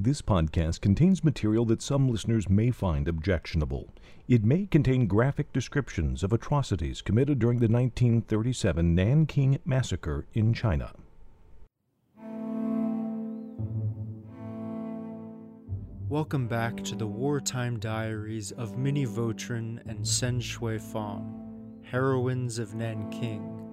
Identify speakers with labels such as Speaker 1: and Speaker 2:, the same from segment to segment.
Speaker 1: This podcast contains material that some listeners may find objectionable. It may contain graphic descriptions of atrocities committed during the 1937 Nanking Massacre in China.
Speaker 2: Welcome back to the wartime diaries of Minnie Vautrin and Sen Shui Fong, heroines of Nanking.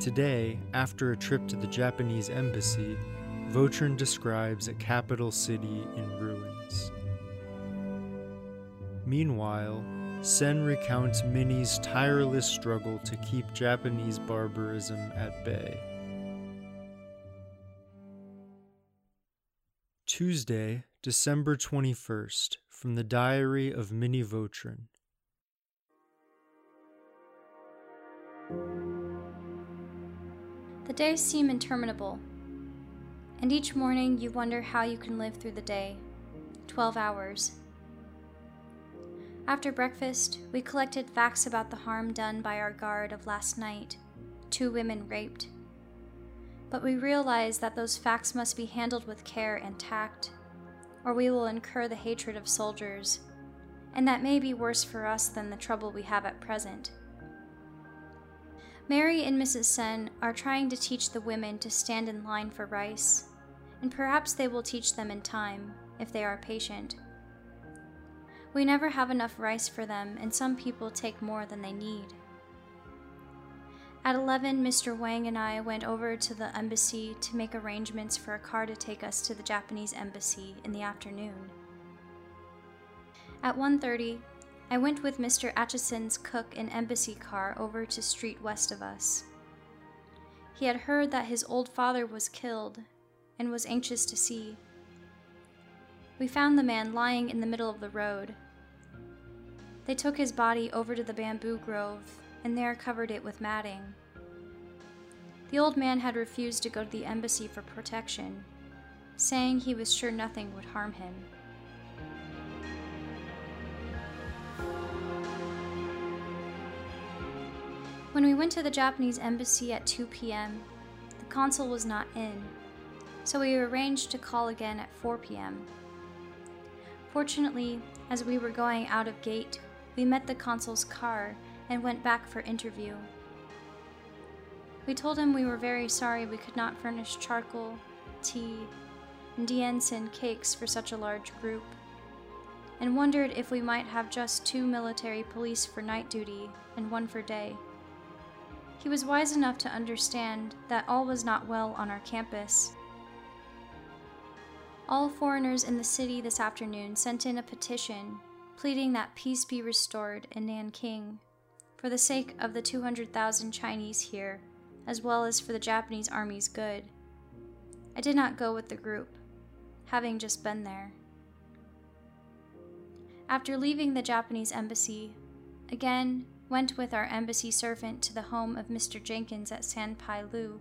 Speaker 2: Today, after a trip to the Japanese embassy, Vautrin describes a capital city in ruins. Meanwhile, Sen recounts Minnie's tireless struggle to keep Japanese barbarism at bay. Tuesday, December 21st, from the Diary of Minnie Vautrin.
Speaker 3: The days seem interminable, and each morning you wonder how you can live through the day 12 hours. After breakfast, we collected facts about the harm done by our guard of last night two women raped. But we realize that those facts must be handled with care and tact, or we will incur the hatred of soldiers, and that may be worse for us than the trouble we have at present. Mary and Mrs. Sen are trying to teach the women to stand in line for rice, and perhaps they will teach them in time if they are patient. We never have enough rice for them, and some people take more than they need. At 11, Mr. Wang and I went over to the embassy to make arrangements for a car to take us to the Japanese embassy in the afternoon. At 1:30, I went with Mr. Atcheson's cook and embassy car over to street west of us. He had heard that his old father was killed and was anxious to see. We found the man lying in the middle of the road. They took his body over to the bamboo grove and there covered it with matting. The old man had refused to go to the embassy for protection, saying he was sure nothing would harm him. When we went to the Japanese embassy at 2 p.m., the consul was not in, so we arranged to call again at 4 p.m. Fortunately, as we were going out of gate, we met the consul's car and went back for interview. We told him we were very sorry we could not furnish charcoal, tea, and Diensen cakes for such a large group, and wondered if we might have just two military police for night duty and one for day. He was wise enough to understand that all was not well on our campus. All foreigners in the city this afternoon sent in a petition pleading that peace be restored in Nanking for the sake of the 200,000 Chinese here, as well as for the Japanese army's good. I did not go with the group, having just been there. After leaving the Japanese embassy, again went with our embassy servant to the home of Mr. Jenkins at San Pai Lu.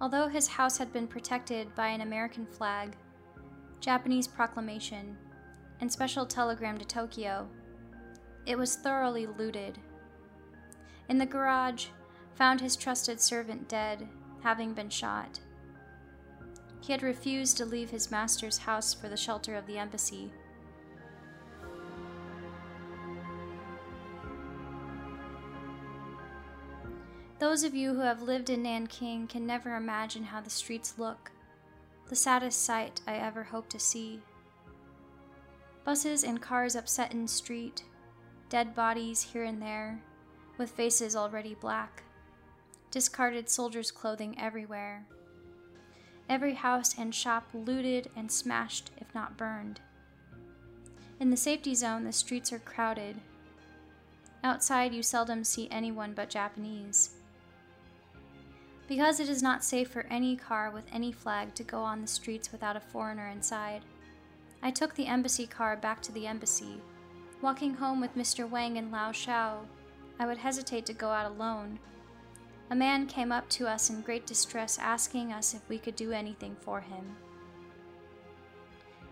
Speaker 3: Although his house had been protected by an American flag, Japanese proclamation, and special telegram to Tokyo, it was thoroughly looted. In the garage, found his trusted servant dead, having been shot. He had refused to leave his master's house for the shelter of the embassy. Those of you who have lived in Nanking can never imagine how the streets look, the saddest sight I ever hope to see. Buses and cars upset in street, dead bodies here and there, with faces already black, discarded soldiers' clothing everywhere. Every house and shop looted and smashed, if not burned. In the safety zone, the streets are crowded. Outside, you seldom see anyone but Japanese. Because it is not safe for any car with any flag to go on the streets without a foreigner inside, I took the embassy car back to the embassy. Walking home with Mr. Wang and Lao Shao, I would hesitate to go out alone. A man came up to us in great distress asking us if we could do anything for him.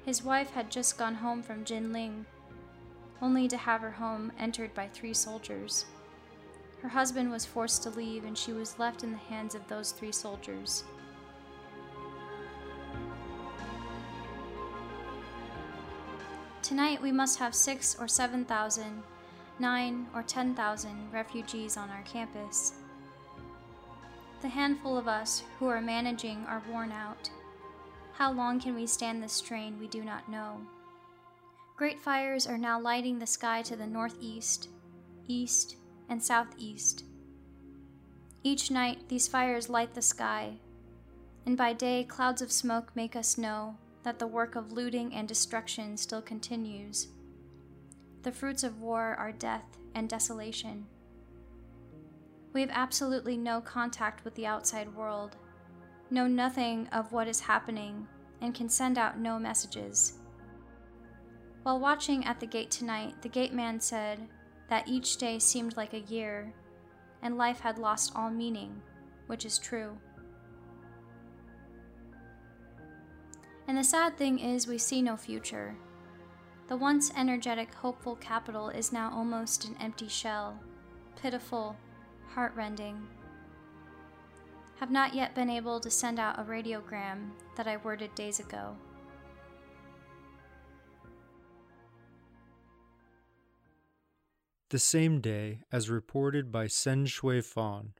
Speaker 3: His wife had just gone home from Jinling, only to have her home entered by three soldiers. Her husband was forced to leave, and she was left in the hands of those three soldiers. Tonight we must have six or seven thousand, nine or ten thousand refugees on our campus. The handful of us who are managing are worn out. How long can we stand this strain, we do not know. Great fires are now lighting the sky to the northeast, east, and southeast. Each night, these fires light the sky, and by day, clouds of smoke make us know that the work of looting and destruction still continues. The fruits of war are death and desolation. We have absolutely no contact with the outside world, know nothing of what is happening, and can send out no messages. While watching at the gate tonight, the gate man said that each day seemed like a year, and life had lost all meaning, which is true. And the sad thing is, we see no future. The once energetic, hopeful capital is now almost an empty shell, pitiful, heartrending. Have not yet been able to send out a radiogram that I worded days ago.
Speaker 2: The same day, as reported by Sen Shui Fan.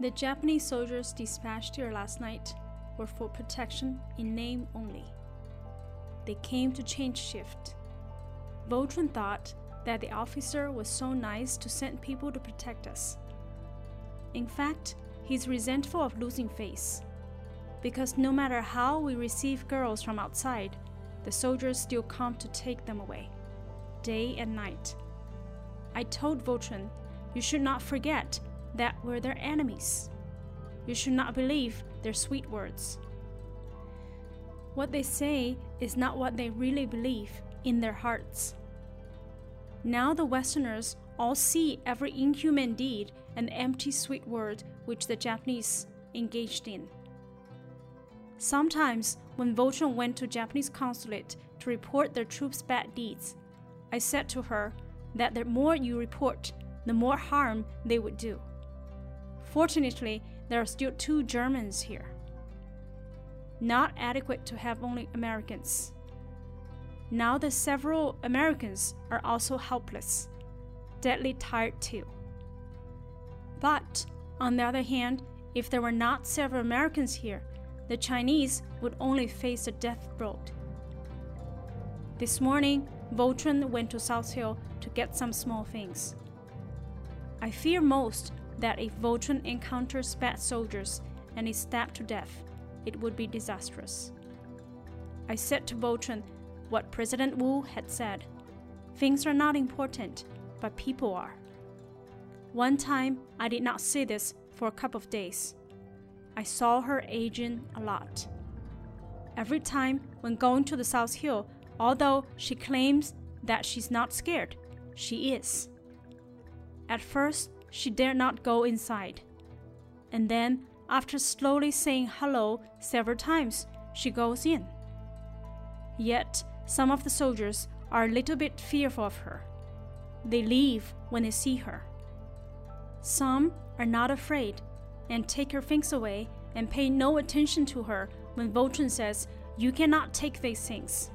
Speaker 4: The Japanese soldiers dispatched here last night were for protection in name only. They came to change shift. Vautrin thought that the officer was so nice to send people to protect us. In fact, he's resentful of losing face. Because no matter how we receive girls from outside, the soldiers still come to take them away, day and night. I told Vautrin, you should not forget that we're their enemies. You should not believe their sweet words. What they say is not what they really believe in their hearts. Now the Westerners all see every inhuman deed and empty sweet word which the Japanese engaged in. Sometimes, when Vautrin went to Japanese consulate to report their troops' bad deeds, I said to her that the more you report, the more harm they would do. Fortunately, there are still two Germans here. Not adequate to have only Americans. Now the several Americans are also helpless, deadly tired too. But, on the other hand, if there were not several Americans here, the Chinese would only face a death road. This morning, Vautrin went to South Hill to get some small things. I fear most that if Vautrin encounters bad soldiers and is stabbed to death, it would be disastrous. I said to Vautrin what President Wu had said things are not important, but people are. One time, I did not see this for a couple of days. I saw her aging a lot. Every time when going to the South Hill, although she claims that she's not scared, she is. At first, she dared not go inside. And then, after slowly saying hello several times, she goes in. Yet, some of the soldiers are a little bit fearful of her. They leave when they see her. Some are not afraid and take her things away and pay no attention to her when Vautrin says, You cannot take these things.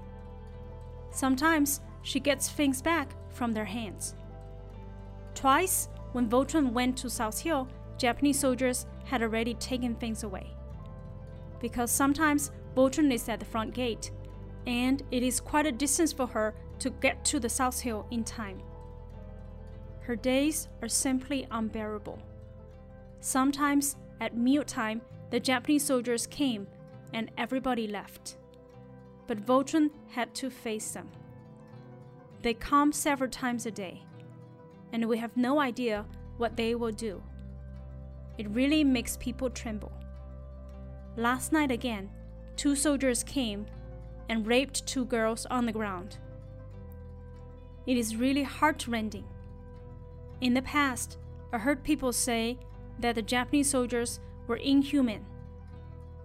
Speaker 4: Sometimes she gets things back from their hands. Twice, when Vautrin went to South Hill, Japanese soldiers had already taken things away. Because sometimes Vautrin is at the front gate, and it is quite a distance for her to get to the South Hill in time. Her days are simply unbearable. Sometimes, at mealtime, the Japanese soldiers came and everybody left. But Vautrin had to face them. They come several times a day and we have no idea what they will do. It really makes people tremble. Last night again, two soldiers came and raped two girls on the ground. It is really heartrending. In the past, I heard people say that the Japanese soldiers were inhuman.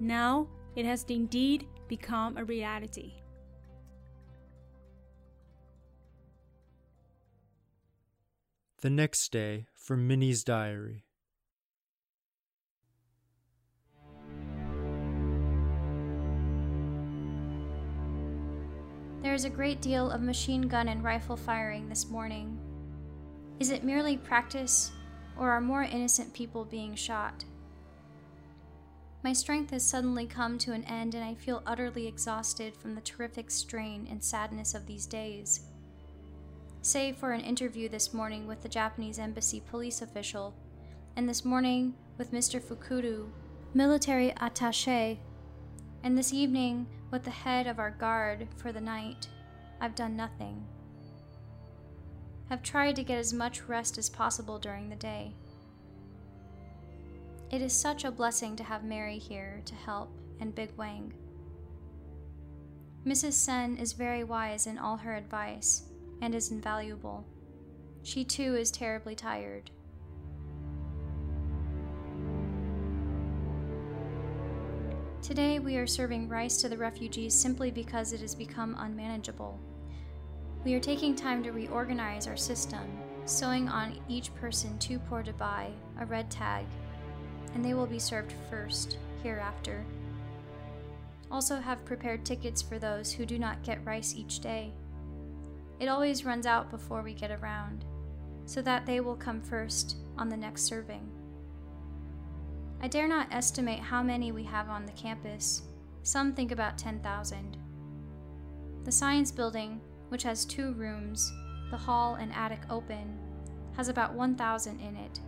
Speaker 4: Now it has indeed become a reality.
Speaker 2: The next day, from Minnie's diary.
Speaker 3: There is a great deal of machine gun and rifle firing this morning. Is it merely practice, or are more innocent people being shot? My strength has suddenly come to an end, and I feel utterly exhausted from the terrific strain and sadness of these days. Save for an interview this morning with the Japanese embassy police official, and this morning with Mr. Fukuru, military attache, and this evening with the head of our guard for the night, I've done nothing. Have tried to get as much rest as possible during the day. It is such a blessing to have Mary here to help and Big Wang. Mrs. Sen is very wise in all her advice and is invaluable. She too is terribly tired. Today we are serving rice to the refugees simply because it has become unmanageable. We are taking time to reorganize our system, sewing on each person too poor to buy a red tag, and they will be served first hereafter. Also, have prepared tickets for those who do not get rice each day. It always runs out before we get around, so that they will come first on the next serving. I dare not estimate how many we have on the campus. Some think about 10,000. The science building, which has two rooms, the hall and attic open, has about 1,000 in it.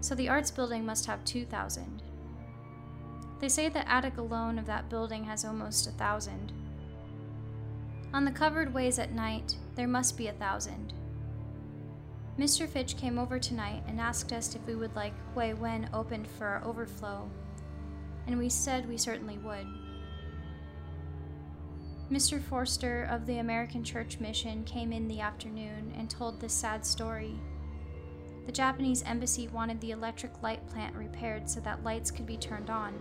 Speaker 3: So the arts building must have 2,000. They say the attic alone of that building has almost a thousand. On the covered ways at night, there must be a thousand. Mr. Fitch came over tonight and asked us if we would like Hui Wen opened for our overflow, and we said we certainly would. Mr. Forster of the American Church Mission came in the afternoon and told this sad story. The Japanese embassy wanted the electric light plant repaired so that lights could be turned on.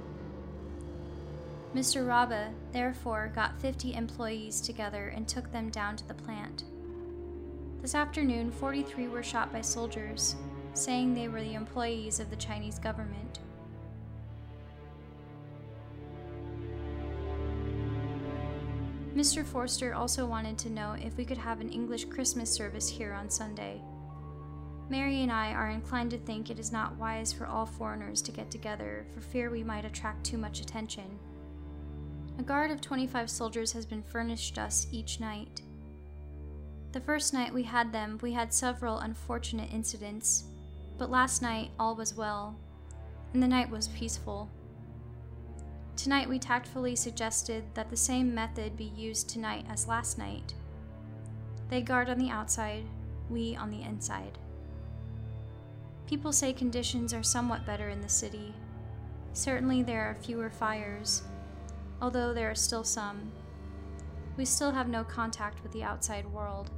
Speaker 3: Mr. Rabe, therefore, got 50 employees together and took them down to the plant. This afternoon, 43 were shot by soldiers, saying they were the employees of the Chinese government. Mr. Forster also wanted to know if we could have an English Christmas service here on Sunday. Mary and I are inclined to think it is not wise for all foreigners to get together for fear we might attract too much attention. A guard of 25 soldiers has been furnished us each night. The first night we had them, we had several unfortunate incidents, but last night all was well, and the night was peaceful. Tonight we tactfully suggested that the same method be used tonight as last night. They guard on the outside, we on the inside. People say conditions are somewhat better in the city. Certainly there are fewer fires, although there are still some. We still have no contact with the outside world.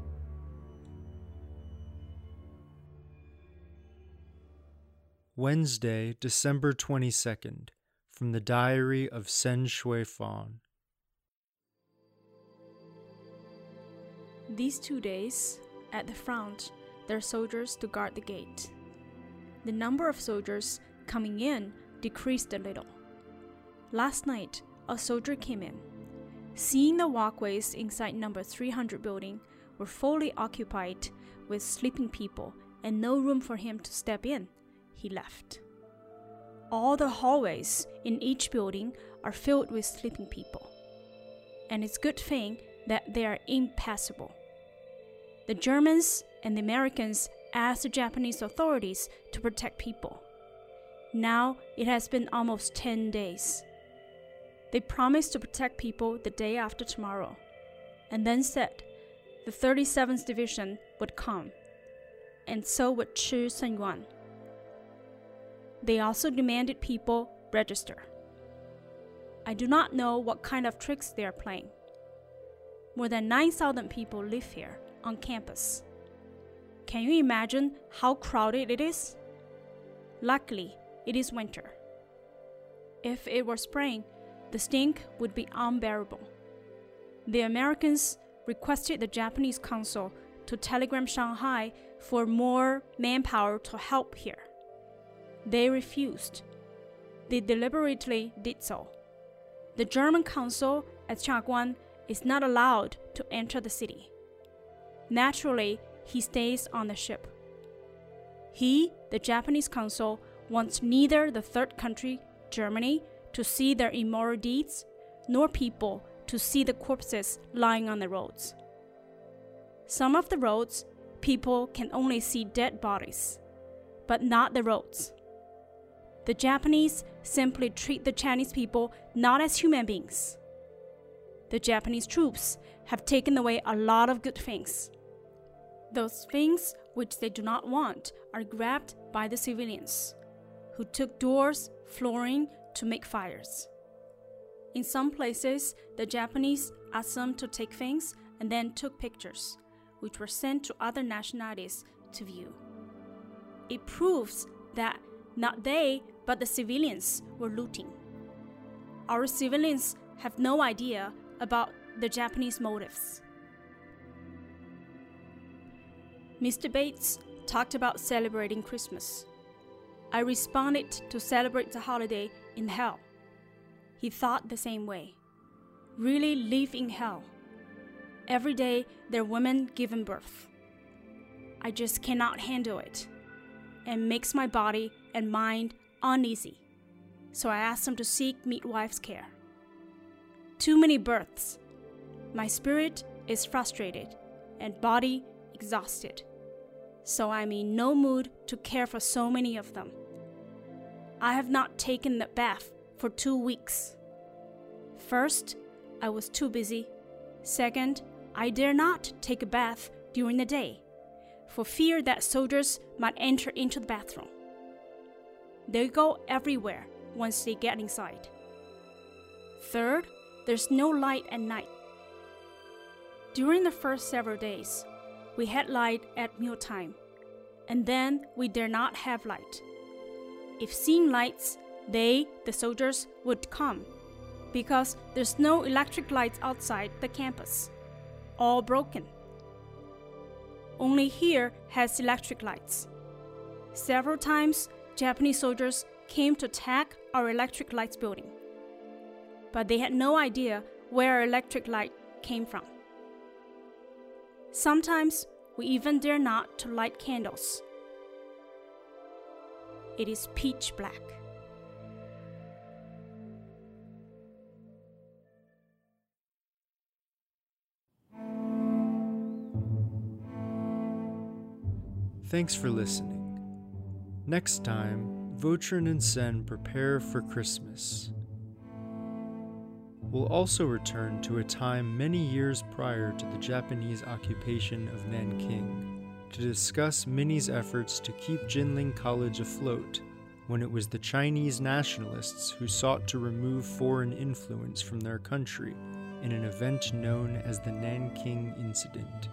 Speaker 2: Wednesday, December 22nd, from the Diary of Sen Shui Fan.
Speaker 4: These two days, at the front, there are soldiers to guard the gate. The number of soldiers coming in decreased a little. Last night, a soldier came in. Seeing the walkways inside number 300 building were fully occupied with sleeping people and no room for him to step in, he left. All the hallways in each building are filled with sleeping people. And it's good thing that they are impassable. The Germans and the Americans asked the Japanese authorities to protect people. Now it has been almost 10 days. They promised to protect people the day after tomorrow, and then said the 37th Division would come, and so would Chi Senyuan. They also demanded people register. I do not know what kind of tricks they are playing. More than 9,000 people live here on campus. Can you imagine how crowded it is? Luckily, it is winter. If it were spring, the stink would be unbearable. The Americans requested the Japanese consul to telegram Shanghai for more manpower to help here. They refused. They deliberately did so. The German consul at Xiaguan is not allowed to enter the city. Naturally, he stays on the ship. He, the Japanese consul, wants neither the third country, Germany, to see their immoral deeds, nor people to see the corpses lying on the roads. Some of the roads, people can only see dead bodies, but not the roads. The Japanese simply treat the Chinese people not as human beings. The Japanese troops have taken away a lot of good things. Those things which they do not want are grabbed by the civilians, who took doors, flooring to make fires. In some places, the Japanese asked them to take things and then took pictures, which were sent to other nationalities to view. It proves that not they, but the civilians were looting. Our civilians have no idea about the Japanese motives. Mr. Bates talked about celebrating Christmas. I responded to celebrate the holiday in hell. He thought the same way. Really live in hell. Every day there women giving birth. I just cannot handle it and makes my body and mind uneasy. So I asked him to seek midwife's care. Too many births. My spirit is frustrated and body exhausted. So I'm in no mood to care for so many of them. I have not taken the bath for two weeks. First, I was too busy. Second, I dare not take a bath during the day, for fear that soldiers might enter into the bathroom. They go everywhere once they get inside. Third, there's no light at night. During the first several days, we had light at mealtime, and then we dare not have light. If seeing lights, they, the soldiers, would come, because there's no electric lights outside the campus, all broken. Only here has electric lights. Several times, Japanese soldiers came to attack our electric lights building, but they had no idea where our electric light came from. Sometimes we even dare not to light candles. It is pitch black.
Speaker 2: Thanks for listening. Next time, Vautrin and Sen prepare for Christmas. We'll also return to a time many years prior to the Japanese occupation of Nanking to discuss Minnie's efforts to keep Jinling College afloat when it was the Chinese nationalists who sought to remove foreign influence from their country in an event known as the Nanking Incident.